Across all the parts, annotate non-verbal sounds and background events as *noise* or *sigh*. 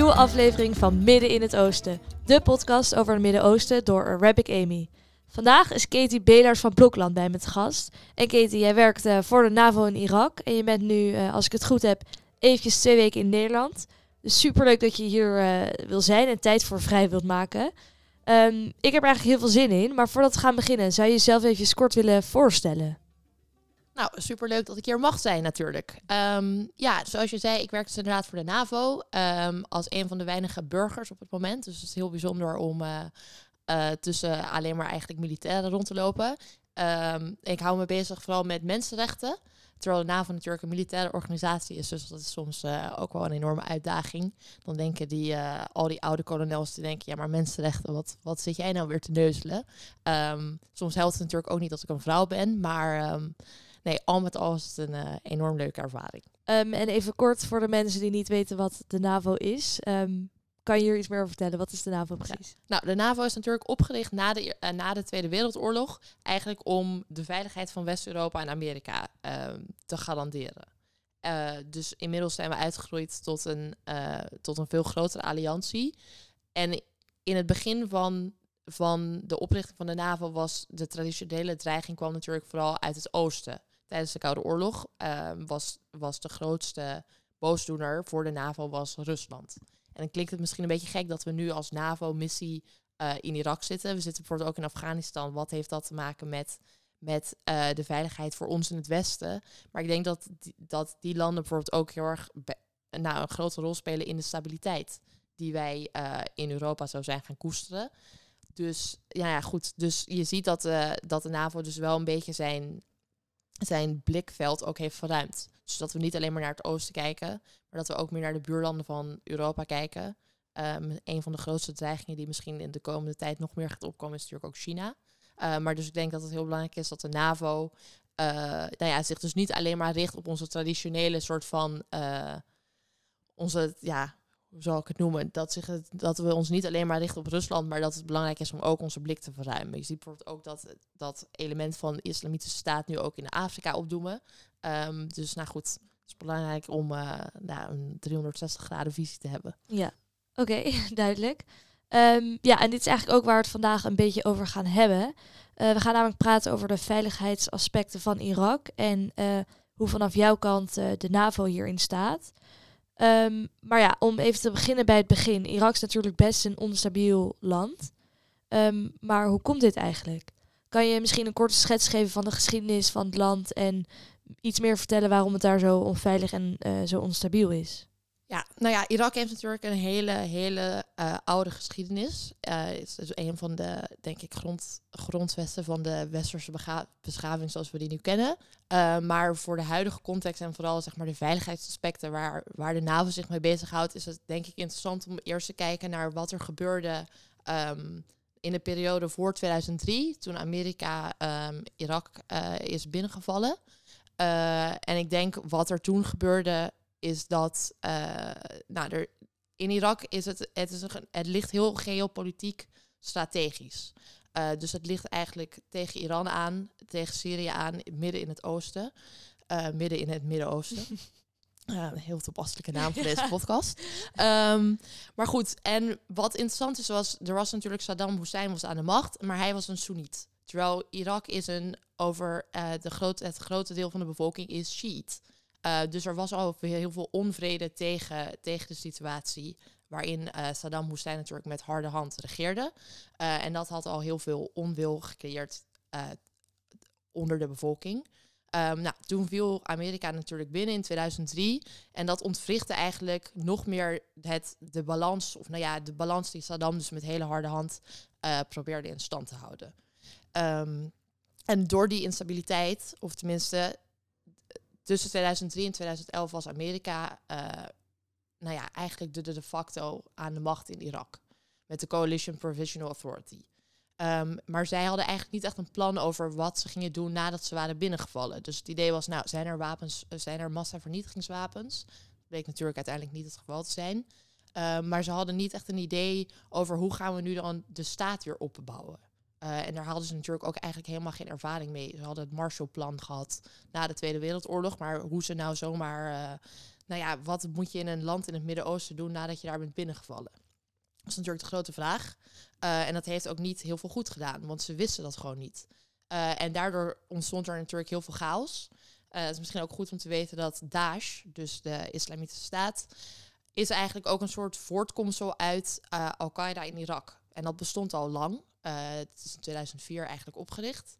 Nieuwe aflevering van Midden in het Oosten, de podcast over het Midden-Oosten door Arabic Amy. Vandaag is Katie Belars van Blokland bij me te gast. En Katie, jij werkt eh, voor de NAVO in Irak en je bent nu, eh, als ik het goed heb, eventjes twee weken in Nederland. Dus superleuk dat je hier eh, wil zijn en tijd voor vrij wilt maken. Ehm, ik heb er eigenlijk heel veel zin in, maar voordat we gaan beginnen, zou je jezelf even kort willen voorstellen? Nou, superleuk dat ik hier mag zijn natuurlijk. Ehm, ja, zoals je zei, ik werk dus inderdaad voor de NAVO ehm, als een van de weinige burgers op het moment. Dus het is heel bijzonder om uh, uh, tussen alleen maar eigenlijk militairen rond te lopen. Um, ik hou me bezig vooral met mensenrechten. Terwijl de NAVO natuurlijk een militaire organisatie is, dus dat is soms uh, ook wel een enorme uitdaging. Dan denken die, al die oude kolonels, die denken, ja maar mensenrechten, wat, wat zit jij nou weer te neuzelen? Soms helpt het natuurlijk ook niet dat ik een vrouw ben, maar nee, al met al is het een uh, enorm leuke ervaring. Um, en even kort voor de mensen die niet weten wat de NAVO is. kan je hier iets meer over vertellen? Wat is de NAVO precies? Ja. Nou, de NAVO is natuurlijk opgericht na de, uh, na de Tweede Wereldoorlog. Eigenlijk om de veiligheid van West-Europa en Amerika uh, te garanderen. Uh, dus inmiddels zijn we uitgegroeid tot een, tot een veel grotere alliantie. En in het begin van, van de oprichting van de NAVO was de traditionele dreiging kwam natuurlijk vooral uit het oosten. Tijdens de Koude Oorlog was, was de grootste boosdoener voor de NAVO was Rusland. En dan klinkt het misschien een beetje gek dat we nu als NAVO-missie uh, in Irak zitten. We zitten bijvoorbeeld ook in Afghanistan. Wat heeft dat te maken met, met uh, de veiligheid voor ons in het Westen? Maar ik denk dat die, dat die landen bijvoorbeeld ook heel erg nou, een grote rol spelen in de stabiliteit die wij uh, in Europa zo zijn gaan koesteren. Dus ja, ja goed. Dus je ziet dat, dat de NAVO dus wel een beetje zijn, zijn blikveld ook heeft verruimd. Dus dat we niet alleen maar naar het oosten kijken, maar dat we ook meer naar de buurlanden van Europa kijken. Um, een van de grootste dreigingen die misschien in de komende tijd nog meer gaat opkomen is natuurlijk ook China. Uh, maar dus ik denk dat het heel belangrijk is dat de NAVO uh, nou ja, zich dus niet alleen maar richt op onze traditionele soort van uh, onze, ja, hoe zal ik het noemen? Dat, zich dat we ons niet alleen maar richten op Rusland, maar dat het belangrijk is om ook onze blik te verruimen. Je ziet bijvoorbeeld ook dat dat element van de islamitische staat nu ook in Afrika opdoemen. Um, dus nou goed, het is belangrijk om uh, nou, een 360 graden visie te hebben. Ja, oké, *laughs* duidelijk. Um, ja, en dit is eigenlijk ook waar we het vandaag een beetje over gaan hebben. Uh, we gaan namelijk praten over de veiligheidsaspecten van Irak en uh, hoe vanaf jouw kant de NAVO hierin staat. Um, maar ja, om even te beginnen bij het begin. Irak is natuurlijk best een onstabiel land. Um, maar hoe komt dit eigenlijk? Kan je misschien een korte schets geven van de geschiedenis van het land en iets meer vertellen waarom het daar zo onveilig en uh, zo onstabiel is? Ja, nou ja, Irak heeft natuurlijk een hele, hele uh, oude geschiedenis. Uh, het is een van de, denk ik, grond, grondvesten van de westerse beschaving zoals we die nu kennen. Uh, maar voor de huidige context en vooral zeg maar, de veiligheidsaspecten waar, waar de NAVO zich mee bezighoudt, is het denk ik interessant om eerst te kijken naar wat er gebeurde um, in de periode voor 2003, toen Amerika um, Irak is binnengevallen. en ik denk wat er toen gebeurde is dat uh, nou, er, in Irak is het, het, is een, het ligt heel geopolitiek strategisch. Uh, dus het ligt eigenlijk tegen Iran aan, tegen Syrië aan, midden in het oosten. Uh, midden in het Midden-Oosten. *laughs* een heel toepasselijke naam voor *laughs* deze podcast. Um, maar goed, en wat interessant is, was, er was natuurlijk Saddam Hussein was aan de macht, maar hij was een Soeniet. Terwijl Irak is een, over de groot, het grote deel van de bevolking is Shiite. Uh, dus er was al heel veel onvrede tegen, tegen de situatie waarin uh, Saddam Hussein natuurlijk met harde hand regeerde. Uh, en dat had al heel veel onwil gecreëerd onder de bevolking. Um, nou, toen viel Amerika natuurlijk binnen in 2003 en dat ontwrichtte eigenlijk nog meer het, de balans, of nou ja, de balans die Saddam dus met hele harde hand probeerde in stand te houden. Um, en door die instabiliteit, of tenminste tussen 2003 en 2011 was Amerika, uh, nou ja, eigenlijk de, de facto aan de macht in Irak. Met de Coalition Provisional Authority. Um, maar zij hadden eigenlijk niet echt een plan over wat ze gingen doen nadat ze waren binnengevallen. Dus het idee was, nou, zijn er wapens, zijn er massavernietigingswapens? Dat bleek natuurlijk uiteindelijk niet het geval te zijn. Um, maar ze hadden niet echt een idee over hoe gaan we nu dan de staat weer opbouwen. Uh, en daar hadden ze natuurlijk ook eigenlijk helemaal geen ervaring mee. Ze hadden het Marshallplan gehad na de Tweede Wereldoorlog. Maar hoe ze nou zomaar uh, nou ja, wat moet je in een land in het Midden-Oosten doen nadat je daar bent binnengevallen? Dat is natuurlijk de grote vraag. Uh, en dat heeft ook niet heel veel goed gedaan, want ze wisten dat gewoon niet. En daardoor ontstond er natuurlijk heel veel chaos. Het is misschien ook goed om te weten dat Daesh, dus de Islamitische Staat, is eigenlijk ook een soort voortkomsel uit Al-Qaeda in Irak. En dat bestond al lang. Het is in 2004 eigenlijk opgericht.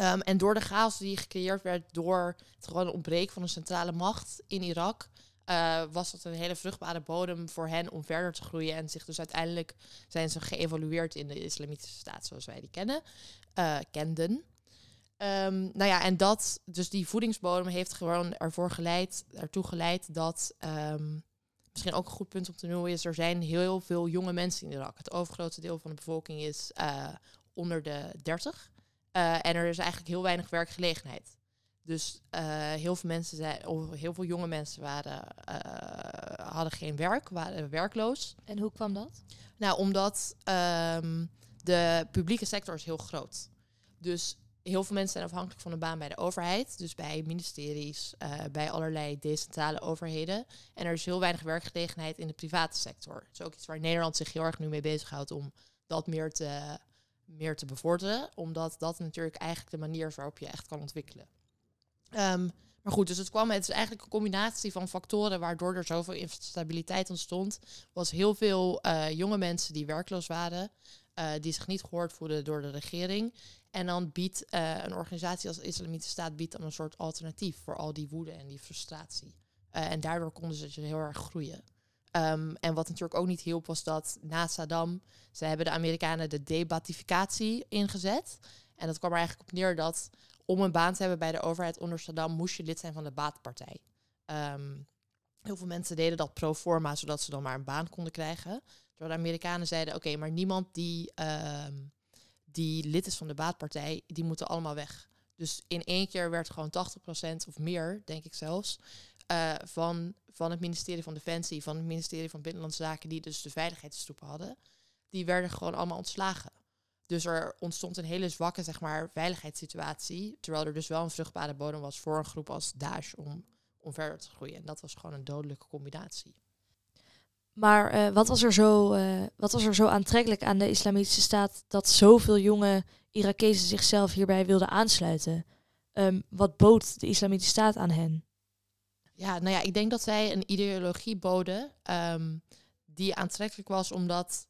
Um, en door de chaos die gecreëerd werd door het gewoon ontbreken van een centrale macht in Irak, uh, was dat een hele vruchtbare bodem voor hen om verder te groeien. En zich dus uiteindelijk zijn ze geëvolueerd in de islamitische staat zoals wij die kennen, uh, kenden. Um, nou ja, en dat, dus die voedingsbodem heeft gewoon ervoor geleid, ertoe geleid dat, um, misschien ook een goed punt om te noemen is, er zijn heel veel jonge mensen in Irak. Het overgrote deel van de bevolking is uh, onder de 30. Uh, en er is eigenlijk heel weinig werkgelegenheid. Dus uh, heel veel mensen zijn, of heel veel jonge mensen waren, hadden geen werk, waren werkloos. En hoe kwam dat? Nou, omdat um, de publieke sector is heel groot. Dus heel veel mensen zijn afhankelijk van een baan bij de overheid. Dus bij ministeries, uh, bij allerlei decentrale overheden. En er is heel weinig werkgelegenheid in de private sector. Dat is ook iets waar Nederland zich heel erg nu mee bezighoudt om dat meer te, meer te bevorderen. Omdat dat natuurlijk eigenlijk de manier is waarop je echt kan ontwikkelen. Um, maar goed, dus het kwam, het is eigenlijk een combinatie van factoren waardoor er zoveel instabiliteit ontstond. was heel veel uh, jonge mensen die werkloos waren, uh, die zich niet gehoord voelden door de regering. En dan biedt uh, een organisatie als de Islamitische Staat biedt dan een soort alternatief voor al die woede en die frustratie. en daardoor konden ze heel erg groeien. Um, en wat natuurlijk ook niet hielp was dat na Saddam, ze hebben de Amerikanen de debatificatie ingezet. En dat kwam er eigenlijk op neer dat om een baan te hebben bij de overheid onder Saddam moest je lid zijn van de baatpartij. Um, heel veel mensen deden dat pro forma, zodat ze dan maar een baan konden krijgen. Terwijl de Amerikanen zeiden, oké, maar niemand die, um, die lid is van de baatpartij, die moeten allemaal weg. Dus in één keer werd gewoon 80% of meer, denk ik zelfs, uh, van, van het ministerie van Defensie, van het ministerie van Binnenlandse Zaken, die dus de veiligheidstroepen hadden, die werden gewoon allemaal ontslagen. Dus er ontstond een hele zwakke zeg maar, veiligheidssituatie. Terwijl er dus wel een vruchtbare bodem was voor een groep als Daesh om, om verder te groeien. En dat was gewoon een dodelijke combinatie. Maar uh, wat, was er zo, uh, wat was er zo aantrekkelijk aan de Islamitische Staat dat zoveel jonge Irakezen zichzelf hierbij wilden aansluiten? Um, wat bood de Islamitische Staat aan hen? Ja, nou ja, ik denk dat zij een ideologie boden um, die aantrekkelijk was omdat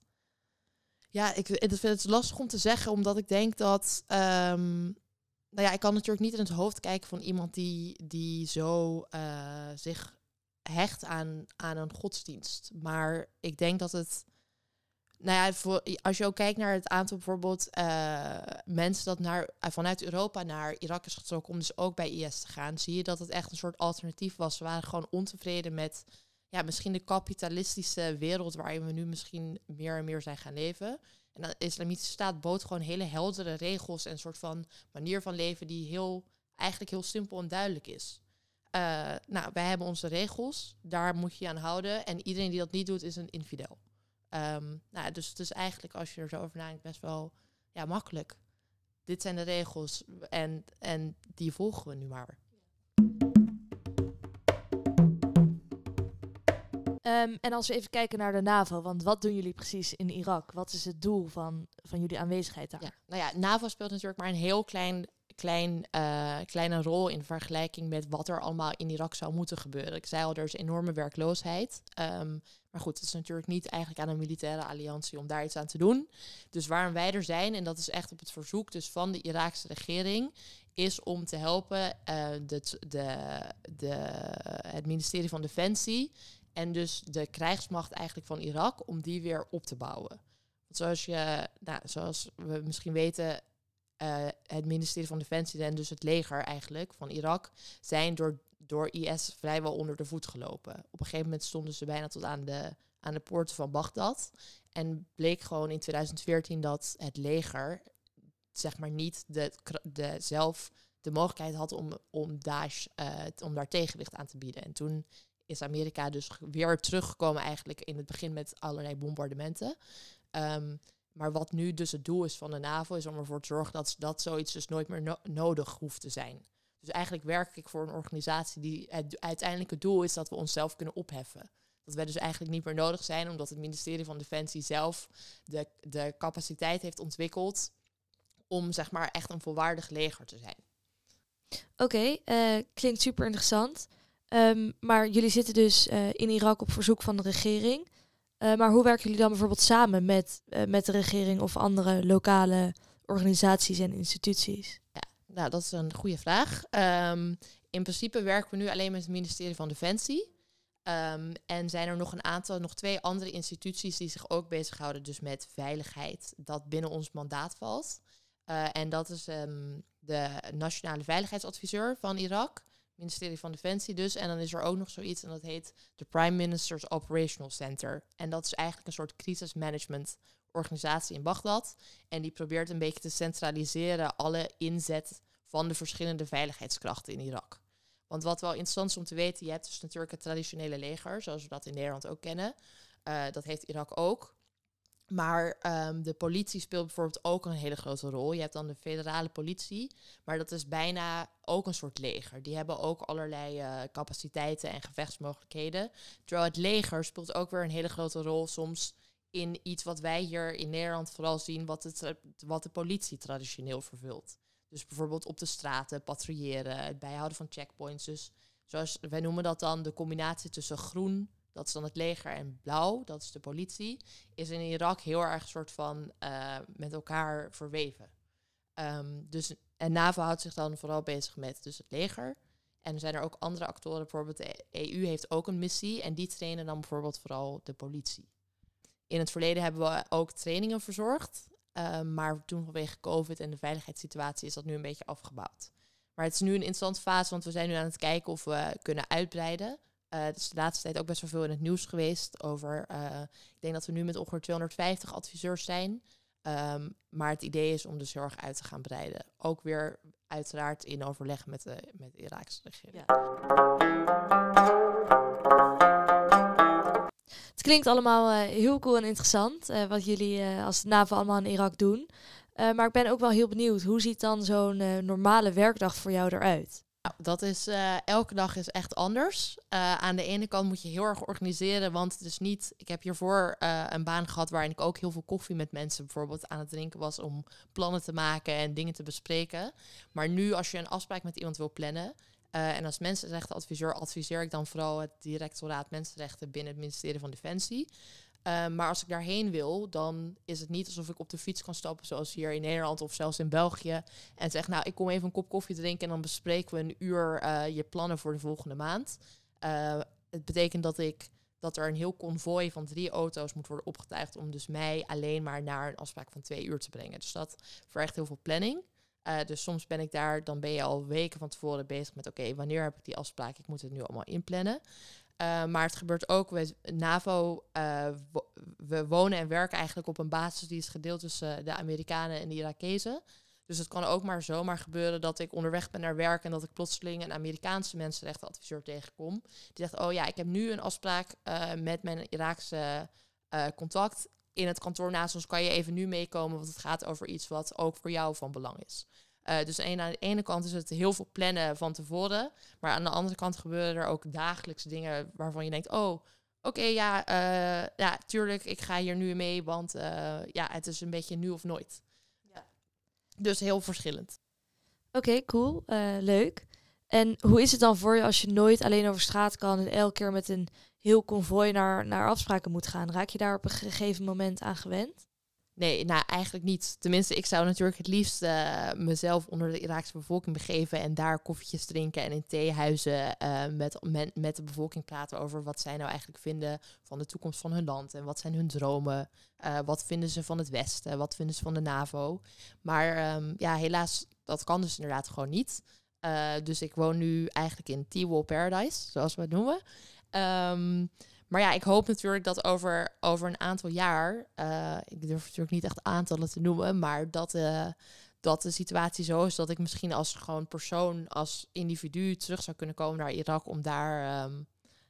ja, ik, ik vind het lastig om te zeggen, omdat ik denk dat. Um, nou ja, ik kan natuurlijk niet in het hoofd kijken van iemand die, die zo uh, zich hecht aan, aan een godsdienst. Maar ik denk dat het. Nou ja, voor, als je ook kijkt naar het aantal bijvoorbeeld uh, mensen dat naar, vanuit Europa naar Irak is getrokken om dus ook bij IS te gaan, zie je dat het echt een soort alternatief was. Ze waren gewoon ontevreden met ja, misschien de kapitalistische wereld waarin we nu misschien meer en meer zijn gaan leven. En de islamitische staat bood gewoon hele heldere regels en een soort van manier van leven die heel, eigenlijk heel simpel en duidelijk is. Uh, nou, wij hebben onze regels, daar moet je je aan houden. En iedereen die dat niet doet, is een infidel. Um, nou, dus het is eigenlijk, als je er zo over nadenkt, best wel ja, makkelijk. Dit zijn de regels en, en die volgen we nu maar. Um, en als we even kijken naar de NAVO, want wat doen jullie precies in Irak? Wat is het doel van, van jullie aanwezigheid daar? Ja, nou ja, NAVO speelt natuurlijk maar een heel klein, klein, uh, kleine rol in vergelijking met wat er allemaal in Irak zou moeten gebeuren. Ik zei al, er is enorme werkloosheid. Um, maar goed, het is natuurlijk niet eigenlijk aan een militaire alliantie om daar iets aan te doen. Dus waarom wij er zijn, en dat is echt op het verzoek dus van de Iraakse regering, is om te helpen uh, de, de, de, het ministerie van Defensie en dus de krijgsmacht eigenlijk van Irak om die weer op te bouwen. Want zoals, je, nou, zoals we misschien weten, uh, het ministerie van Defensie en dus het leger eigenlijk van Irak zijn door, door IS vrijwel onder de voet gelopen. Op een gegeven moment stonden ze bijna tot aan de, aan de poorten van Bagdad. En bleek gewoon in 2014 dat het leger zeg maar niet de, de, zelf de mogelijkheid had om, om Daesh, uh, om daar tegenwicht aan te bieden. En toen is Amerika dus weer teruggekomen eigenlijk in het begin met allerlei bombardementen. Um, maar wat nu dus het doel is van de NAVO is om ervoor te zorgen dat dat zoiets dus nooit meer no nodig hoeft te zijn. Dus eigenlijk werk ik voor een organisatie die het uiteindelijke doel is dat we onszelf kunnen opheffen. Dat wij dus eigenlijk niet meer nodig zijn, omdat het ministerie van Defensie zelf de, de capaciteit heeft ontwikkeld om zeg maar echt een volwaardig leger te zijn. Oké, eh, klinkt super interessant. Ehm, maar jullie zitten dus eh, in Irak op verzoek van de regering. Uh, maar hoe werken jullie dan bijvoorbeeld samen met, met de regering of andere lokale organisaties en instituties? Ja, nou, dat is een goede vraag. Um, in principe werken we nu alleen met het ministerie van Defensie. Um, en zijn er nog een aantal, nog twee andere instituties die zich ook bezighouden dus met veiligheid, dat binnen ons mandaat valt. Uh, en dat is um, de Nationale Veiligheidsadviseur van Irak, ministerie van Defensie dus. En dan is er ook nog zoiets en dat heet de Prime Minister's Operational Center. En dat is eigenlijk een soort crisismanagement organisatie in Bagdad. En die probeert een beetje te centraliseren alle inzet van de verschillende veiligheidskrachten in Irak. Want wat wel interessant is om te weten, je hebt dus natuurlijk het traditionele leger, zoals we dat in Nederland ook kennen. Uh, dat heeft Irak ook. Maar um, de politie speelt bijvoorbeeld ook een hele grote rol. Je hebt dan de federale politie, maar dat is bijna ook een soort leger. Die hebben ook allerlei uh, capaciteiten en gevechtsmogelijkheden. Terwijl het leger speelt ook weer een hele grote rol soms in iets wat wij hier in Nederland vooral zien, wat, het, wat de politie traditioneel vervult. Dus bijvoorbeeld op de straten patrouilleren, het bijhouden van checkpoints. Dus zoals wij noemen dat dan de combinatie tussen groen, dat is dan het leger, en blauw, dat is de politie, is in Irak heel erg soort van uh, met elkaar verweven. Um, dus, en NAVO houdt zich dan vooral bezig met dus het leger. En er zijn er ook andere actoren, bijvoorbeeld de EU heeft ook een missie en die trainen dan bijvoorbeeld vooral de politie. In het verleden hebben we ook trainingen verzorgd. Uh, maar toen vanwege COVID en de veiligheidssituatie is dat nu een beetje afgebouwd. Maar het is nu een interessante fase, want we zijn nu aan het kijken of we kunnen uitbreiden. Uh, het is de laatste tijd ook best wel veel in het nieuws geweest over. Uh, ik denk dat we nu met ongeveer 250 adviseurs zijn. Um, maar het idee is om dus heel erg uit te gaan breiden. Ook weer uiteraard in overleg met de, met de Iraakse regering. Ja. Het klinkt allemaal uh, heel cool en interessant, uh, wat jullie uh, als NAVO allemaal in Irak doen. maar ik ben ook wel heel benieuwd, hoe ziet dan zo'n normale werkdag voor jou eruit? Nou, dat is elke dag is echt anders. aan de ene kant moet je heel erg organiseren, want het is niet. Ik heb hiervoor een baan gehad waarin ik ook heel veel koffie met mensen bijvoorbeeld aan het drinken was om plannen te maken en dingen te bespreken. Maar nu, als je een afspraak met iemand wil plannen, en als mensenrechtenadviseur adviseer ik dan vooral het directoraat mensenrechten binnen het ministerie van Defensie. Uh, maar als ik daarheen wil, dan is het niet alsof ik op de fiets kan stappen, zoals hier in Nederland of zelfs in België. En zeg, nou, ik kom even een kop koffie drinken en dan bespreken we een uur uh, je plannen voor de volgende maand. het betekent dat ik dat er een heel konvooi van drie auto's moet worden opgetuigd om dus mij alleen maar naar een afspraak van twee uur te brengen. Dus dat vergt heel veel planning. Uh, dus soms ben ik daar, dan ben je al weken van tevoren bezig met: oké, wanneer heb ik die afspraak? Ik moet het nu allemaal inplannen. Uh, maar het gebeurt ook met NAVO. Uh, we wonen en werken eigenlijk op een basis die is gedeeld tussen de Amerikanen en de Irakezen. Dus het kan ook maar zomaar gebeuren dat ik onderweg ben naar werk en dat ik plotseling een Amerikaanse mensenrechtenadviseur tegenkom. Die zegt: Oh ja, ik heb nu een afspraak met mijn Iraakse contact in het kantoor naast ons kan je even nu meekomen, want het gaat over iets wat ook voor jou van belang is. Uh, dus aan de ene kant is het heel veel plannen van tevoren, maar aan de andere kant gebeuren er ook dagelijks dingen waarvan je denkt, oh, oké, ja, uh, ja, tuurlijk, ik ga hier nu mee, want uh, ja, het is een beetje nu of nooit. Ja. Dus heel verschillend. Oké, cool, leuk. En hoe is het dan voor je als je nooit alleen over straat kan en elke keer met een heel konvooi naar, naar afspraken moet gaan. Raak je daar op een gegeven moment aan gewend? Nee, nou eigenlijk niet. Tenminste, ik zou natuurlijk het liefst uh, mezelf onder de Iraakse bevolking begeven en daar koffietjes drinken en in theehuizen uh, met, met, de bevolking praten over wat zij nou eigenlijk vinden van de toekomst van hun land en wat zijn hun dromen, uh, wat vinden ze van het Westen, wat vinden ze van de NAVO. Maar um, ja, helaas, dat kan dus inderdaad gewoon niet. dus ik woon nu eigenlijk in T-Wall Paradise, zoals we het noemen. Um, maar ja, ik hoop natuurlijk dat over, over een aantal jaar, uh, ik durf natuurlijk niet echt aantallen te noemen, maar dat, uh, dat de situatie zo is dat ik misschien als gewoon persoon, als individu terug zou kunnen komen naar Irak om daar, um,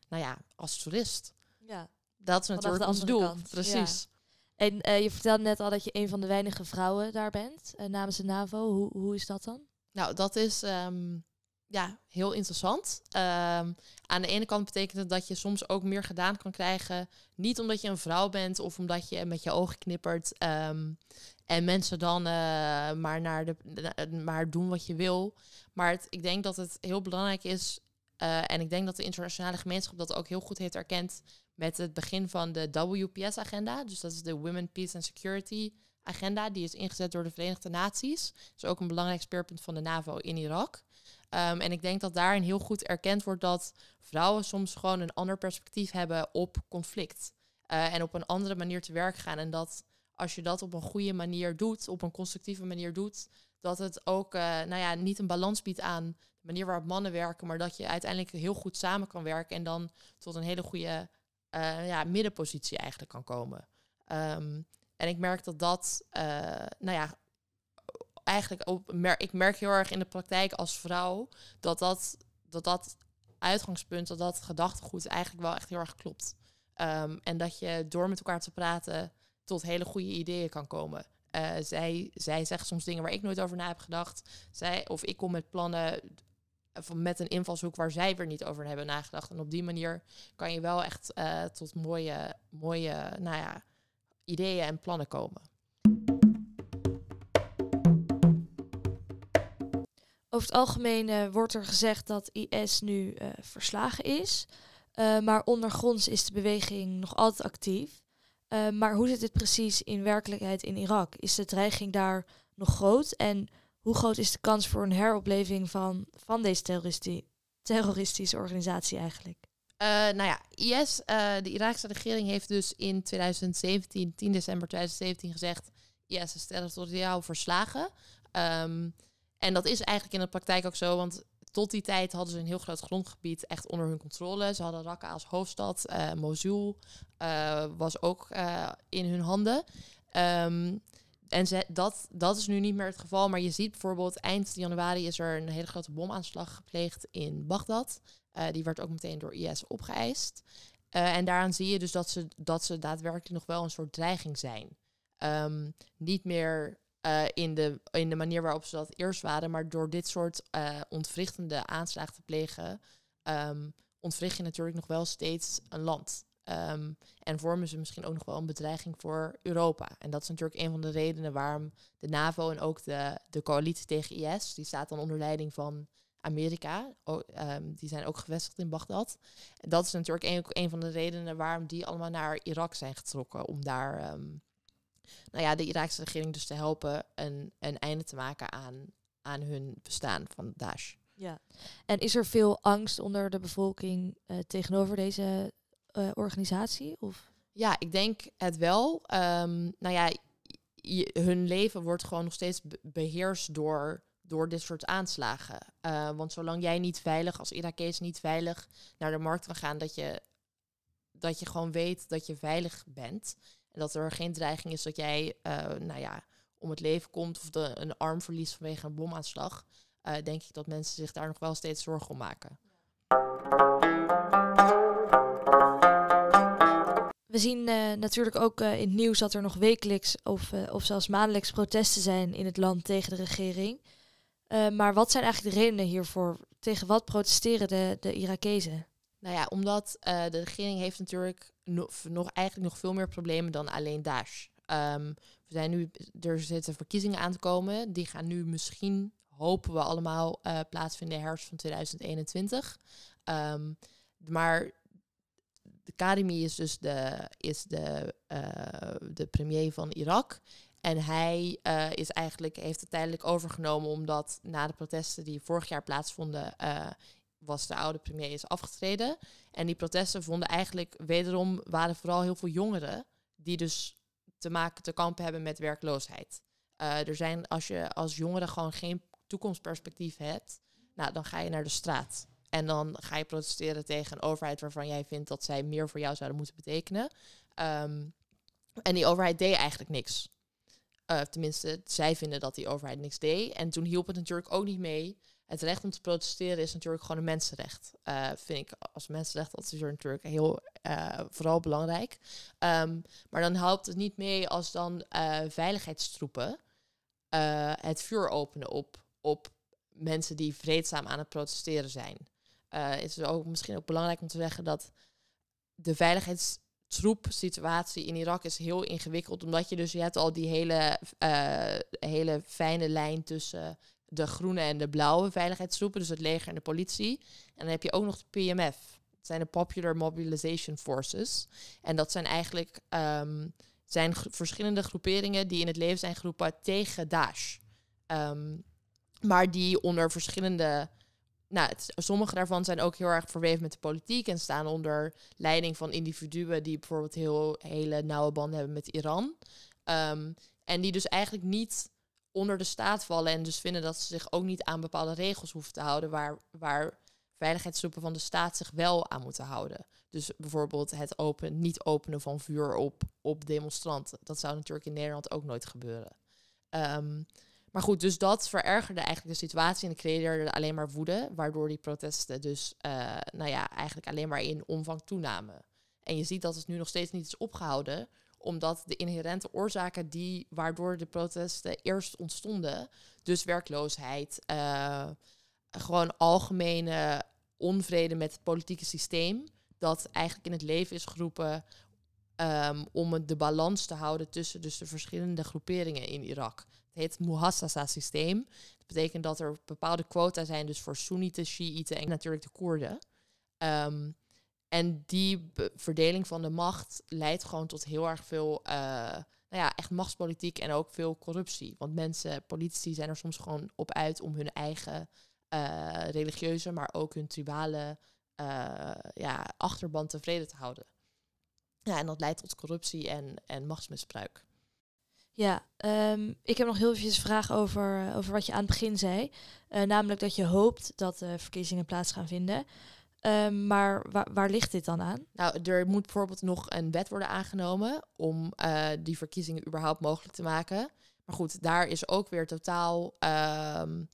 nou ja, als toerist. Ja. Dat is natuurlijk ons doel. Kant. Precies. Ja. En uh, je vertelde net al dat je een van de weinige vrouwen daar bent namens de NAVO. Hoe, hoe is dat dan? Nou, dat is. Um, ja, heel interessant. Ehm, aan de ene kant betekent het dat je soms ook meer gedaan kan krijgen. Niet omdat je een vrouw bent of omdat je met je ogen knippert. ehm, en mensen dan eh, maar, naar de, maar doen wat je wil. Maar ik denk dat het heel belangrijk is. eh, en ik denk dat de internationale gemeenschap dat ook heel goed heeft erkend. Met het begin van de WPS-agenda. Dus dat is de Women, Peace and Security agenda. Die is ingezet door de Verenigde Naties. Dat is ook een belangrijk speerpunt van de NAVO in Irak. Um, en ik denk dat daarin heel goed erkend wordt dat vrouwen soms gewoon een ander perspectief hebben op conflict. Uh, en op een andere manier te werk gaan. En dat als je dat op een goede manier doet, op een constructieve manier doet, dat het ook uh, nou ja, niet een balans biedt aan de manier waarop mannen werken, maar dat je uiteindelijk heel goed samen kan werken en dan tot een hele goede uh, ja, middenpositie eigenlijk kan komen. Um, en ik merk dat dat, nou ja, eigenlijk mer ik merk heel erg in de praktijk als vrouw dat dat, dat, dat uitgangspunt, dat dat gedachtegoed eigenlijk wel echt heel erg klopt. Um, en dat je door met elkaar te praten tot hele goede ideeën kan komen. Uh, zij, zij zegt soms dingen waar ik nooit over na heb gedacht. Zij, of ik kom met plannen met een invalshoek waar zij weer niet over hebben nagedacht. En op die manier kan je wel echt uh, tot mooie, mooie nou ja, ideeën en plannen komen. Over het algemeen uh, wordt er gezegd dat IS nu uh, verslagen is. Uh, maar ondergronds is de beweging nog altijd actief. maar hoe zit het precies in werkelijkheid in Irak? Is de dreiging daar nog groot? En hoe groot is de kans voor een heropleving van, van deze terroristi terroristische organisatie eigenlijk? nou ja, IS, de Iraakse regering heeft dus in 2017, 10 december 2017 gezegd... IS is territoriaal verslagen. Um, en dat is eigenlijk in de praktijk ook zo, want tot die tijd hadden ze een heel groot grondgebied echt onder hun controle. Ze hadden Raqqa als hoofdstad, uh, Mosul uh, was ook uh, in hun handen. Um, en dat, dat is nu niet meer het geval, maar je ziet bijvoorbeeld eind januari is er een hele grote bomaanslag gepleegd in Bagdad. die werd ook meteen door IS opgeëist. en daaraan zie je dus dat ze, dat ze daadwerkelijk nog wel een soort dreiging zijn. Um, niet meer uh, in, de, in de manier waarop ze dat eerst waren. Maar door dit soort uh, ontwrichtende aanslagen te plegen, um, ontwricht je natuurlijk nog wel steeds een land. Um, en vormen ze misschien ook nog wel een bedreiging voor Europa. En dat is natuurlijk een van de redenen waarom de NAVO en ook de, de coalitie tegen IS, die staat dan onder leiding van Amerika, um, die zijn ook gevestigd in Bagdad. Dat is natuurlijk een, een van de redenen waarom die allemaal naar Irak zijn getrokken, om daar nou ja, de Iraakse regering dus te helpen een, een einde te maken aan, aan hun bestaan van Daesh. Ja, en is er veel angst onder de bevolking uh, tegenover deze uh, organisatie? Of? Ja, ik denk het wel. Um, nou ja, je, hun leven wordt gewoon nog steeds beheerst door, door dit soort aanslagen. Uh, want zolang jij niet veilig, als Irakees niet veilig naar de markt kan gaan, dat je, dat je gewoon weet dat je veilig bent. En dat er geen dreiging is dat jij, uh, nou ja, om het leven komt of de, een arm verliest vanwege een bomaanslag. Uh, denk ik dat mensen zich daar nog wel steeds zorgen om maken. We zien uh, natuurlijk ook uh, in het nieuws dat er nog wekelijks of, of zelfs maandelijks protesten zijn in het land tegen de regering. maar wat zijn eigenlijk de redenen hiervoor? Tegen wat protesteren de, de Irakezen? Nou ja, omdat de regering heeft natuurlijk nog, nog eigenlijk nog veel meer problemen dan alleen Daesh. Um, we zijn nu, er zitten verkiezingen aan te komen. Die gaan nu misschien, hopen we allemaal, uh, plaatsvinden in herfst van 2021. Um, maar de Karimi is dus de, is de, uh, de premier van Irak. En hij uh, is eigenlijk, heeft het tijdelijk overgenomen omdat na de protesten die vorig jaar plaatsvonden was de oude premier is afgetreden. En die protesten vonden eigenlijk wederom waren vooral heel veel jongeren die dus te maken te kampen hebben met werkloosheid. Uh, er zijn als je als jongere gewoon geen toekomstperspectief hebt, nou dan ga je naar de straat. En dan ga je protesteren tegen een overheid waarvan jij vindt dat zij meer voor jou zouden moeten betekenen. Um, en die overheid deed eigenlijk niks. Uh, tenminste, zij vinden dat die overheid niks deed. En toen hielp het natuurlijk ook niet mee het recht om te protesteren is natuurlijk gewoon een mensenrecht. Uh, vind ik als mensenrecht dat is er natuurlijk heel uh, vooral belangrijk. Um, maar dan helpt het niet mee als dan uh, veiligheidstroepen het vuur openen op, op mensen die vreedzaam aan het protesteren zijn. Het is ook misschien ook belangrijk om te zeggen dat de veiligheidstroep-situatie in Irak is heel ingewikkeld. Omdat je dus, je hebt al die hele, hele fijne lijn tussen de groene en de blauwe veiligheidstroepen, dus het leger en de politie. En dan heb je ook nog de PMF. Het zijn de Popular Mobilization Forces. En dat zijn eigenlijk um, zijn verschillende groeperingen die in het leven zijn geroepen tegen Daesh. Um, maar die onder verschillende. Nou, sommige daarvan zijn ook heel erg verweven met de politiek en staan onder leiding van individuen die bijvoorbeeld heel hele nauwe banden hebben met Iran. Um, en die dus eigenlijk niet onder de staat vallen en dus vinden dat ze zich ook niet aan bepaalde regels hoeven te houden waar, waar veiligheidstroepen van de staat zich wel aan moeten houden. Dus bijvoorbeeld het open, niet openen van vuur op, op demonstranten. Dat zou natuurlijk in Nederland ook nooit gebeuren. Um, maar goed, dus dat verergerde eigenlijk de situatie en creëerde alleen maar woede, waardoor die protesten dus, uh, nou ja, eigenlijk alleen maar in omvang toenamen. En je ziet dat het nu nog steeds niet is opgehouden, omdat de inherente oorzaken die waardoor de protesten eerst ontstonden, dus werkloosheid, uh, gewoon algemene onvrede met het politieke systeem, dat eigenlijk in het leven is geroepen um, om de balans te houden tussen dus de verschillende groeperingen in Irak. Het heet Muhassasa-systeem. Dat betekent dat er bepaalde quota zijn, dus voor Soenieten, Shiiten en natuurlijk de Koerden. Um, en die verdeling van de macht leidt gewoon tot heel erg veel, uh, nou ja, echt machtspolitiek en ook veel corruptie. Want mensen, politici zijn er soms gewoon op uit om hun eigen uh, religieuze, maar ook hun tribale uh, ja, achterban tevreden te houden. Ja, en dat leidt tot corruptie en, en machtsmisbruik. Ja, um, ik heb nog heel even een vraag over, eh, over wat je aan het begin zei. Namelijk dat je hoopt dat verkiezingen plaats gaan vinden. Um, maar waar, ligt dit dan aan? Nou, er moet bijvoorbeeld nog een wet worden aangenomen om uh, die verkiezingen überhaupt mogelijk te maken. Maar goed, daar is ook weer totaal. Um,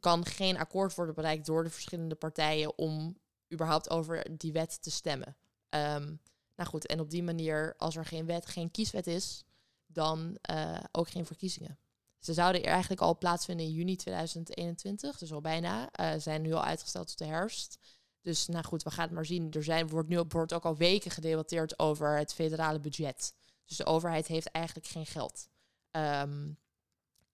kan geen akkoord worden bereikt door de verschillende partijen om überhaupt over die wet te stemmen. Um, nou goed, en op die manier, als er geen wet, geen kieswet is, dan uh, ook geen verkiezingen. Ze zouden eigenlijk al plaatsvinden in juni 2021, dus al bijna. Uh, zijn nu al uitgesteld tot de herfst. Dus nou goed, we gaan het maar zien. Er zijn, wordt nu wordt ook al weken gedebatteerd over het federale budget. Dus de overheid heeft eigenlijk geen geld. Um,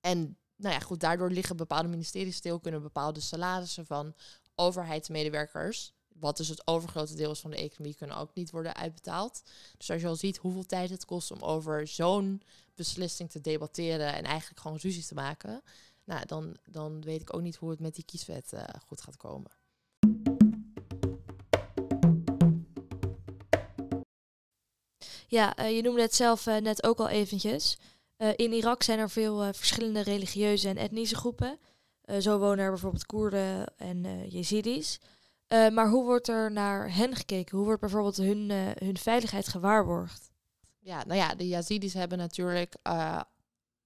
en nou ja, goed, daardoor liggen bepaalde ministeries stil, kunnen bepaalde salarissen van overheidsmedewerkers wat dus het overgrote deel is van de economie, kunnen ook niet worden uitbetaald. Dus als je al ziet hoeveel tijd het kost om over zo'n beslissing te debatteren en eigenlijk gewoon ruzies te maken, nou, dan, dan weet ik ook niet hoe het met die kieswet uh, goed gaat komen. Ja, uh, je noemde het zelf uh, net ook al eventjes. in Irak zijn er veel verschillende religieuze en etnische groepen. zo wonen er bijvoorbeeld Koerden en Jezidis. Uh, maar hoe wordt er naar hen gekeken? Hoe wordt bijvoorbeeld hun, hun veiligheid gewaarborgd? Ja, nou ja, de Yazidis hebben natuurlijk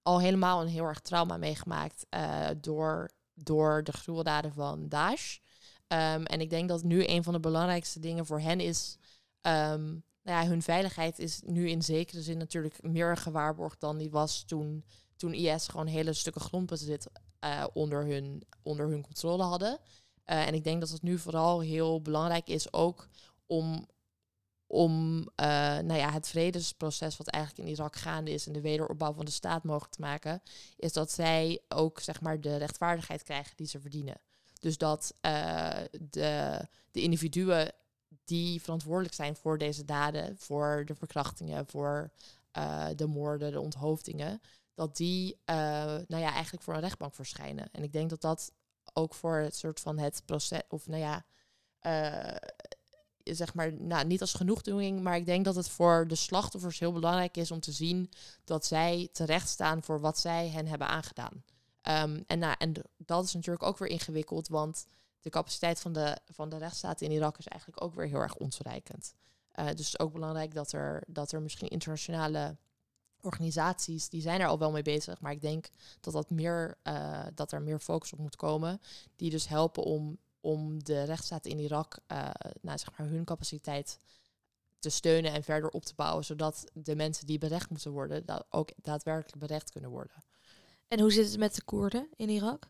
al helemaal een heel erg trauma meegemaakt door, door de gruweldaden van Daesh. Um, en ik denk dat nu een van de belangrijkste dingen voor hen is. Um, nou ja, hun veiligheid is nu in zekere zin natuurlijk meer gewaarborgd dan die was toen, toen IS gewoon hele stukken grondbezit onder, hun, onder hun controle hadden. Uh, en ik denk dat het nu vooral heel belangrijk is ook om, om uh, nou ja, het vredesproces wat eigenlijk in Irak gaande is en de wederopbouw van de staat mogelijk te maken, is dat zij ook zeg maar de rechtvaardigheid krijgen die ze verdienen. Dus dat uh, de, de individuen die verantwoordelijk zijn voor deze daden, voor de verkrachtingen, voor de moorden, de onthoofdingen, dat die nou ja, eigenlijk voor een rechtbank verschijnen. En ik denk dat dat ook voor het soort van het proces, of nou ja, uh, zeg maar, nou, niet als genoegdoening, maar ik denk dat het voor de slachtoffers heel belangrijk is om te zien dat zij terecht staan voor wat zij hen hebben aangedaan. Um, en, nou, en dat is natuurlijk ook weer ingewikkeld, want de capaciteit van de, van de rechtsstaat in Irak is eigenlijk ook weer heel erg ontoereikend. Uh, dus het is ook belangrijk dat er, dat er misschien internationale organisaties die zijn er al wel mee bezig, maar ik denk dat, dat, meer, uh, dat er meer focus op moet komen, die dus helpen om, om de rechtsstaat in Irak, uh, nou, zeg maar hun capaciteit te steunen en verder op te bouwen, zodat de mensen die berecht moeten worden, dat ook daadwerkelijk berecht kunnen worden. En hoe zit het met de Koerden in Irak?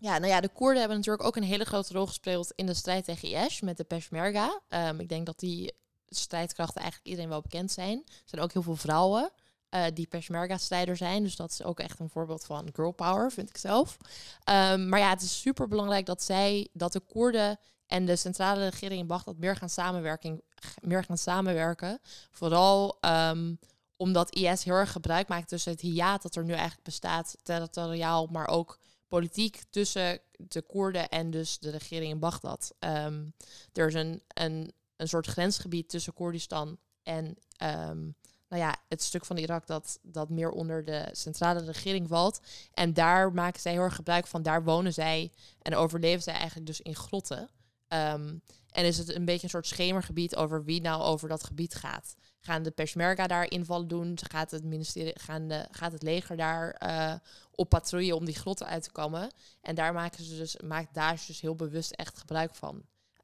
Ja, nou ja, de Koerden hebben natuurlijk ook een hele grote rol gespeeld in de strijd tegen IS met de Peshmerga. Ehm, ik denk dat die strijdkrachten eigenlijk iedereen wel bekend zijn. Er zijn ook heel veel vrouwen uh, die Peshmerga-strijder zijn. Dus dat is ook echt een voorbeeld van girl power, vind ik zelf. Ehm, maar ja, het is super belangrijk dat zij, dat de Koerden en de centrale regering in Bagdad meer gaan, samenwerking, meer gaan samenwerken. Vooral um, omdat IS heel erg gebruik maakt tussen het hiaat dat er nu eigenlijk bestaat, territoriaal, maar ook politiek tussen de Koerden en dus de regering in Bagdad. Um, er is een, een, een soort grensgebied tussen Koerdistan en um, nou ja, het stuk van Irak dat, dat meer onder de centrale regering valt. En daar maken zij heel erg gebruik van. Daar wonen zij en overleven zij eigenlijk dus in grotten. Um, en is het een beetje een soort schemergebied over wie nou over dat gebied gaat. Gaan de Peshmerga daar invallen doen? Gaat het, ministerie, gaan de, gaat het leger daar uh, op patrouille om die grotten uit te komen? En daar maken ze dus, maakt Daesh dus heel bewust echt gebruik van.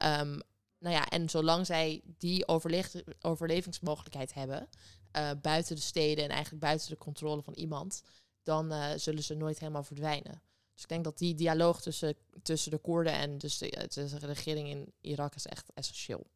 Um, nou ja, en zolang zij die overlevingsmogelijkheid hebben, uh, buiten de steden en eigenlijk buiten de controle van iemand, dan uh, zullen ze nooit helemaal verdwijnen. Dus ik denk dat die dialoog tussen, tussen de Koerden en dus de, de regering in Irak is echt essentieel.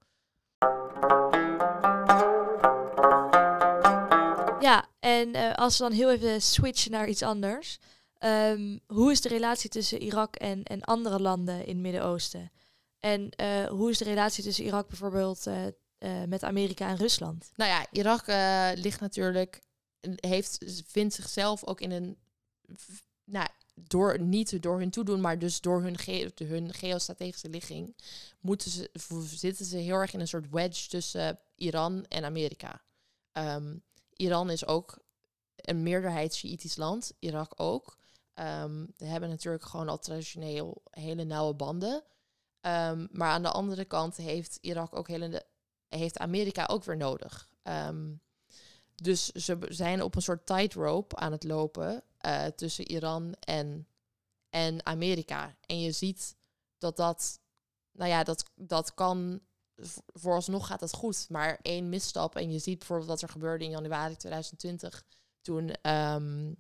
Ja, en uh, als we dan heel even switchen naar iets anders. Um, hoe is de relatie tussen Irak en, en andere landen in het Midden-Oosten? En uh, hoe is de relatie tussen Irak bijvoorbeeld uh, met Amerika en Rusland? Nou ja, Irak ligt natuurlijk, heeft, vindt zichzelf ook in een, nou, door, niet door hun toedoen, maar dus door hun, ge hun geostrategische ligging, moeten ze, zitten ze heel erg in een soort wedge tussen Iran en Amerika. Um, Iran is ook een meerderheid Shiïtisch land, Irak ook. Um, we hebben natuurlijk gewoon al traditioneel hele nauwe banden. Um, maar aan de andere kant heeft Irak ook hele, heeft Amerika ook weer nodig. Dus ze zijn op een soort tightrope aan het lopen uh, tussen Iran en, en Amerika. En je ziet dat dat, nou ja, dat, dat kan, vooralsnog gaat dat goed. Maar één misstap en je ziet bijvoorbeeld wat er gebeurde in januari 2020 toen um,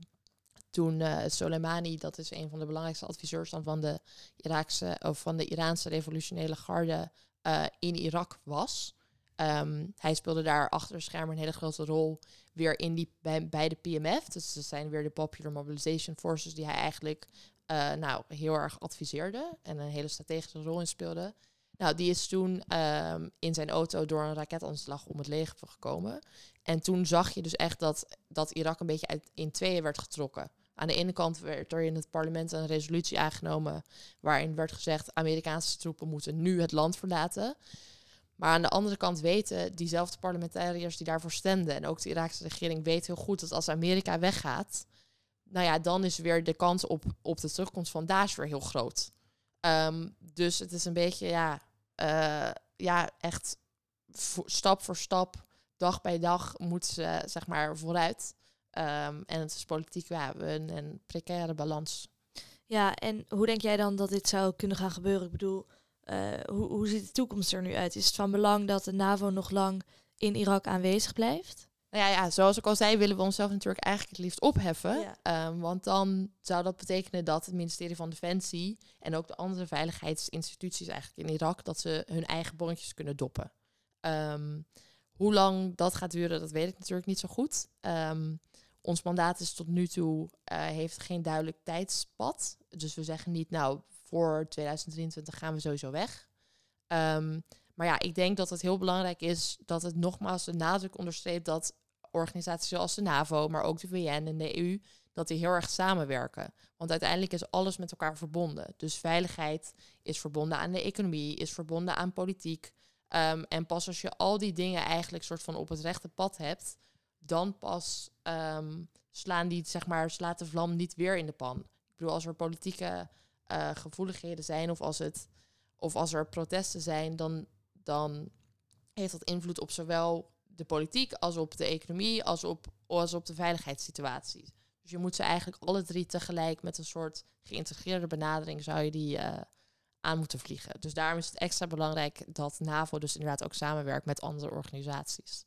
toen uh, Soleimani, dat is een van de belangrijkste adviseurs dan van de Iraakse of van de Iraanse revolutionele garde uh, in Irak was. Um, hij speelde daar achter schermen een hele grote rol weer in die, bij, de PMF. Dus dat zijn weer de Popular Mobilization Forces die hij eigenlijk uh, nou, heel erg adviseerde en een hele strategische rol in speelde. Nou, die is toen um, in zijn auto door een raketaanslag om het leger gekomen. En toen zag je dus echt dat, dat Irak een beetje uit, in tweeën werd getrokken. Aan de ene kant werd er in het parlement een resolutie aangenomen waarin werd gezegd Amerikaanse troepen moeten nu het land verlaten. Maar aan de andere kant weten diezelfde parlementariërs die daarvoor stemden en ook de Iraakse regering weet heel goed dat als Amerika weggaat, nou ja, dan is weer de kans op, op de terugkomst van Daesh weer heel groot. Um, dus het is een beetje, ja, uh, ja echt stap voor stap, dag bij dag moet ze zeg maar vooruit. Um, en het is politiek ja, een, een precaire balans. Ja, en hoe denk jij dan dat dit zou kunnen gaan gebeuren? Ik bedoel, hoe, hoe ziet de toekomst er nu uit? Is het van belang dat de NAVO nog lang in Irak aanwezig blijft? Nou ja, ja, zoals ik al zei, willen we onszelf natuurlijk eigenlijk het liefst opheffen. Ja. Um, want dan zou dat betekenen dat het ministerie van Defensie en ook de andere veiligheidsinstituties eigenlijk in Irak, dat ze hun eigen bonnetjes kunnen doppen. Um, hoe lang dat gaat duren, dat weet ik natuurlijk niet zo goed. Um, ons mandaat is tot nu toe, uh, heeft geen duidelijk tijdspad. Dus we zeggen niet, nou, voor 2023 gaan we sowieso weg. Um, maar ja, ik denk dat het heel belangrijk is dat het nogmaals de nadruk onderstreept dat organisaties zoals de NAVO, maar ook de VN en de EU, dat die heel erg samenwerken. Want uiteindelijk is alles met elkaar verbonden. Dus veiligheid is verbonden aan de economie, is verbonden aan politiek. Um, en pas als je al die dingen eigenlijk soort van op het rechte pad hebt, dan pas um, slaan die, zeg maar, slaat de vlam niet weer in de pan. Ik bedoel, als er politieke uh, gevoeligheden zijn of als, het, of als er protesten zijn, dan, dan heeft dat invloed op zowel de politiek als op de economie als op, als op de veiligheidssituatie. Dus je moet ze eigenlijk alle drie tegelijk met een soort geïntegreerde benadering zou je die uh, aan moeten vliegen. Dus daarom is het extra belangrijk dat NAVO dus inderdaad ook samenwerkt met andere organisaties.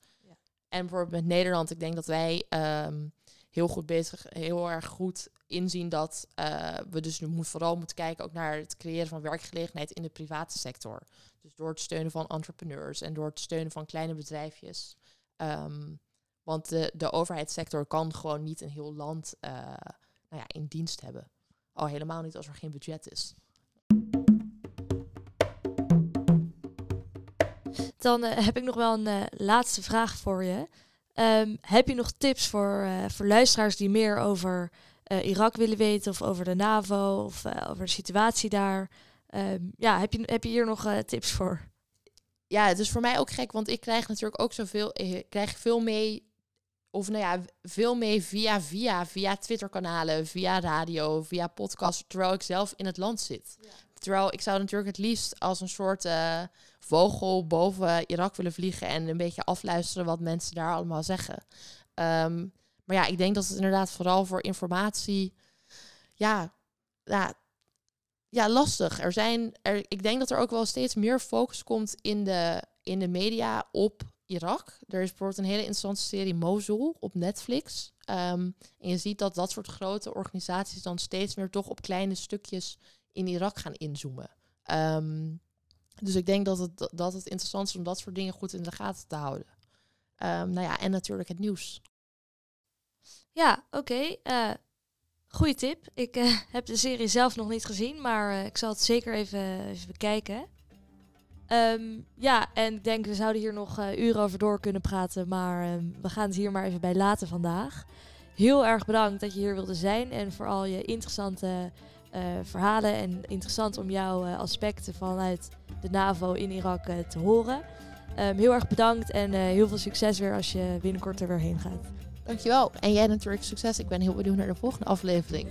En bijvoorbeeld met Nederland, ik denk dat wij um, heel goed bezig, heel erg goed inzien dat eh, we dus nu moet, vooral moeten kijken ook naar het creëren van werkgelegenheid in de private sector. Dus door het steunen van entrepreneurs en door het steunen van kleine bedrijfjes. Ehm, want de, de overheidssector kan gewoon niet een heel land uh, nou ja, in dienst hebben. Al helemaal niet als er geen budget is. Dan uh, heb ik nog wel een laatste vraag voor je. Um, heb je nog tips voor, voor luisteraars die meer over Irak willen weten of over de NAVO of over de situatie daar? Um, ja, heb je, heb je hier nog tips voor? Ja, het is voor mij ook gek, want ik krijg natuurlijk ook zoveel, ik krijg veel mee of nou ja, veel mee via via, via Twitter-kanalen, via radio, via podcast, terwijl ik zelf in het land zit. Ja. Terwijl ik zou natuurlijk het liefst als een soort uh, vogel boven Irak willen vliegen en een beetje afluisteren wat mensen daar allemaal zeggen. Um, maar ja, ik denk dat het inderdaad vooral voor informatie, ja, ja, lastig. Er zijn, er, ik denk dat er ook wel steeds meer focus komt in de, in de media op Irak. Er is bijvoorbeeld een hele interessante serie Mosul op Netflix. Um, en je ziet dat dat soort grote organisaties dan steeds meer toch op kleine stukjes in Irak gaan inzoomen. Um, dus ik denk dat het, dat het interessant is om dat soort dingen goed in de gaten te houden. Um, nou ja, en natuurlijk het nieuws. Ja, oké. Okay. Eh, goeie tip. Ik uh, *laughs* heb de serie zelf nog niet gezien, maar uh, ik zal het zeker even, bekijken. Um, ja, en ik denk we zouden hier nog uren over door kunnen praten, maar um, we gaan het hier maar even bij laten vandaag. Heel erg bedankt dat je hier wilde zijn en voor al je interessante verhalen en interessant om jouw aspecten vanuit de NAVO in Irak te horen. Um, heel erg bedankt en heel veel succes weer als je binnenkort er weer heen gaat. Dankjewel. En jij natuurlijk succes. Ik ben heel benieuwd naar de volgende aflevering.